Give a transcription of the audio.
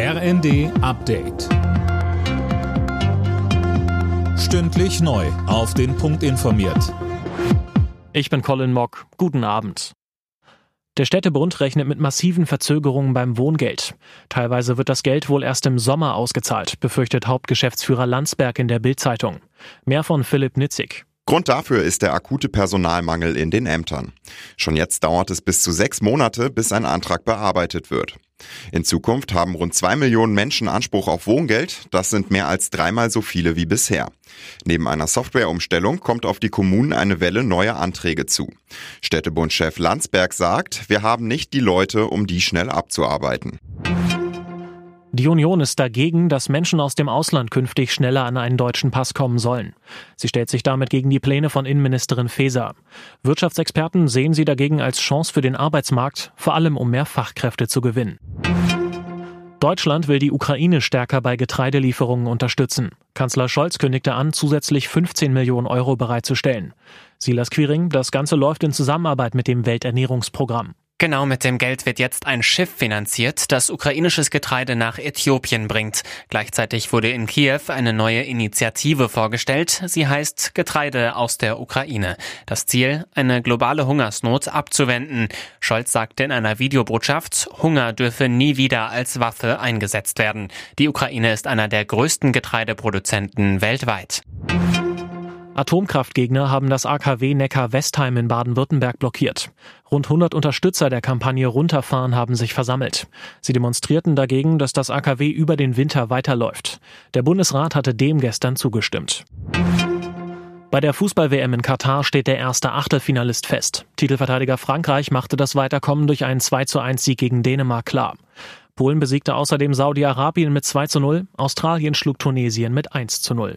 RND Update. Stündlich neu. Auf den Punkt informiert. Ich bin Colin Mock. Guten Abend. Der Städtebund rechnet mit massiven Verzögerungen beim Wohngeld. Teilweise wird das Geld wohl erst im Sommer ausgezahlt, befürchtet Hauptgeschäftsführer Landsberg in der Bildzeitung. Mehr von Philipp Nitzig. Grund dafür ist der akute Personalmangel in den Ämtern. Schon jetzt dauert es bis zu sechs Monate, bis ein Antrag bearbeitet wird. In Zukunft haben rund zwei Millionen Menschen Anspruch auf Wohngeld. Das sind mehr als dreimal so viele wie bisher. Neben einer Softwareumstellung kommt auf die Kommunen eine Welle neuer Anträge zu. Städtebundchef Landsberg sagt, wir haben nicht die Leute, um die schnell abzuarbeiten. Die Union ist dagegen, dass Menschen aus dem Ausland künftig schneller an einen deutschen Pass kommen sollen. Sie stellt sich damit gegen die Pläne von Innenministerin Faeser. Wirtschaftsexperten sehen sie dagegen als Chance für den Arbeitsmarkt, vor allem um mehr Fachkräfte zu gewinnen. Deutschland will die Ukraine stärker bei Getreidelieferungen unterstützen. Kanzler Scholz kündigte an, zusätzlich 15 Millionen Euro bereitzustellen. Silas Quiring, das Ganze läuft in Zusammenarbeit mit dem Welternährungsprogramm. Genau mit dem Geld wird jetzt ein Schiff finanziert, das ukrainisches Getreide nach Äthiopien bringt. Gleichzeitig wurde in Kiew eine neue Initiative vorgestellt. Sie heißt Getreide aus der Ukraine. Das Ziel, eine globale Hungersnot abzuwenden. Scholz sagte in einer Videobotschaft, Hunger dürfe nie wieder als Waffe eingesetzt werden. Die Ukraine ist einer der größten Getreideproduzenten weltweit. Atomkraftgegner haben das AKW Neckar-Westheim in Baden-Württemberg blockiert. Rund 100 Unterstützer der Kampagne Runterfahren haben sich versammelt. Sie demonstrierten dagegen, dass das AKW über den Winter weiterläuft. Der Bundesrat hatte dem gestern zugestimmt. Bei der Fußball-WM in Katar steht der erste Achtelfinalist fest. Titelverteidiger Frankreich machte das Weiterkommen durch einen 2 zu 1 Sieg gegen Dänemark klar. Polen besiegte außerdem Saudi-Arabien mit 2 zu 0, Australien schlug Tunesien mit 1 zu 0.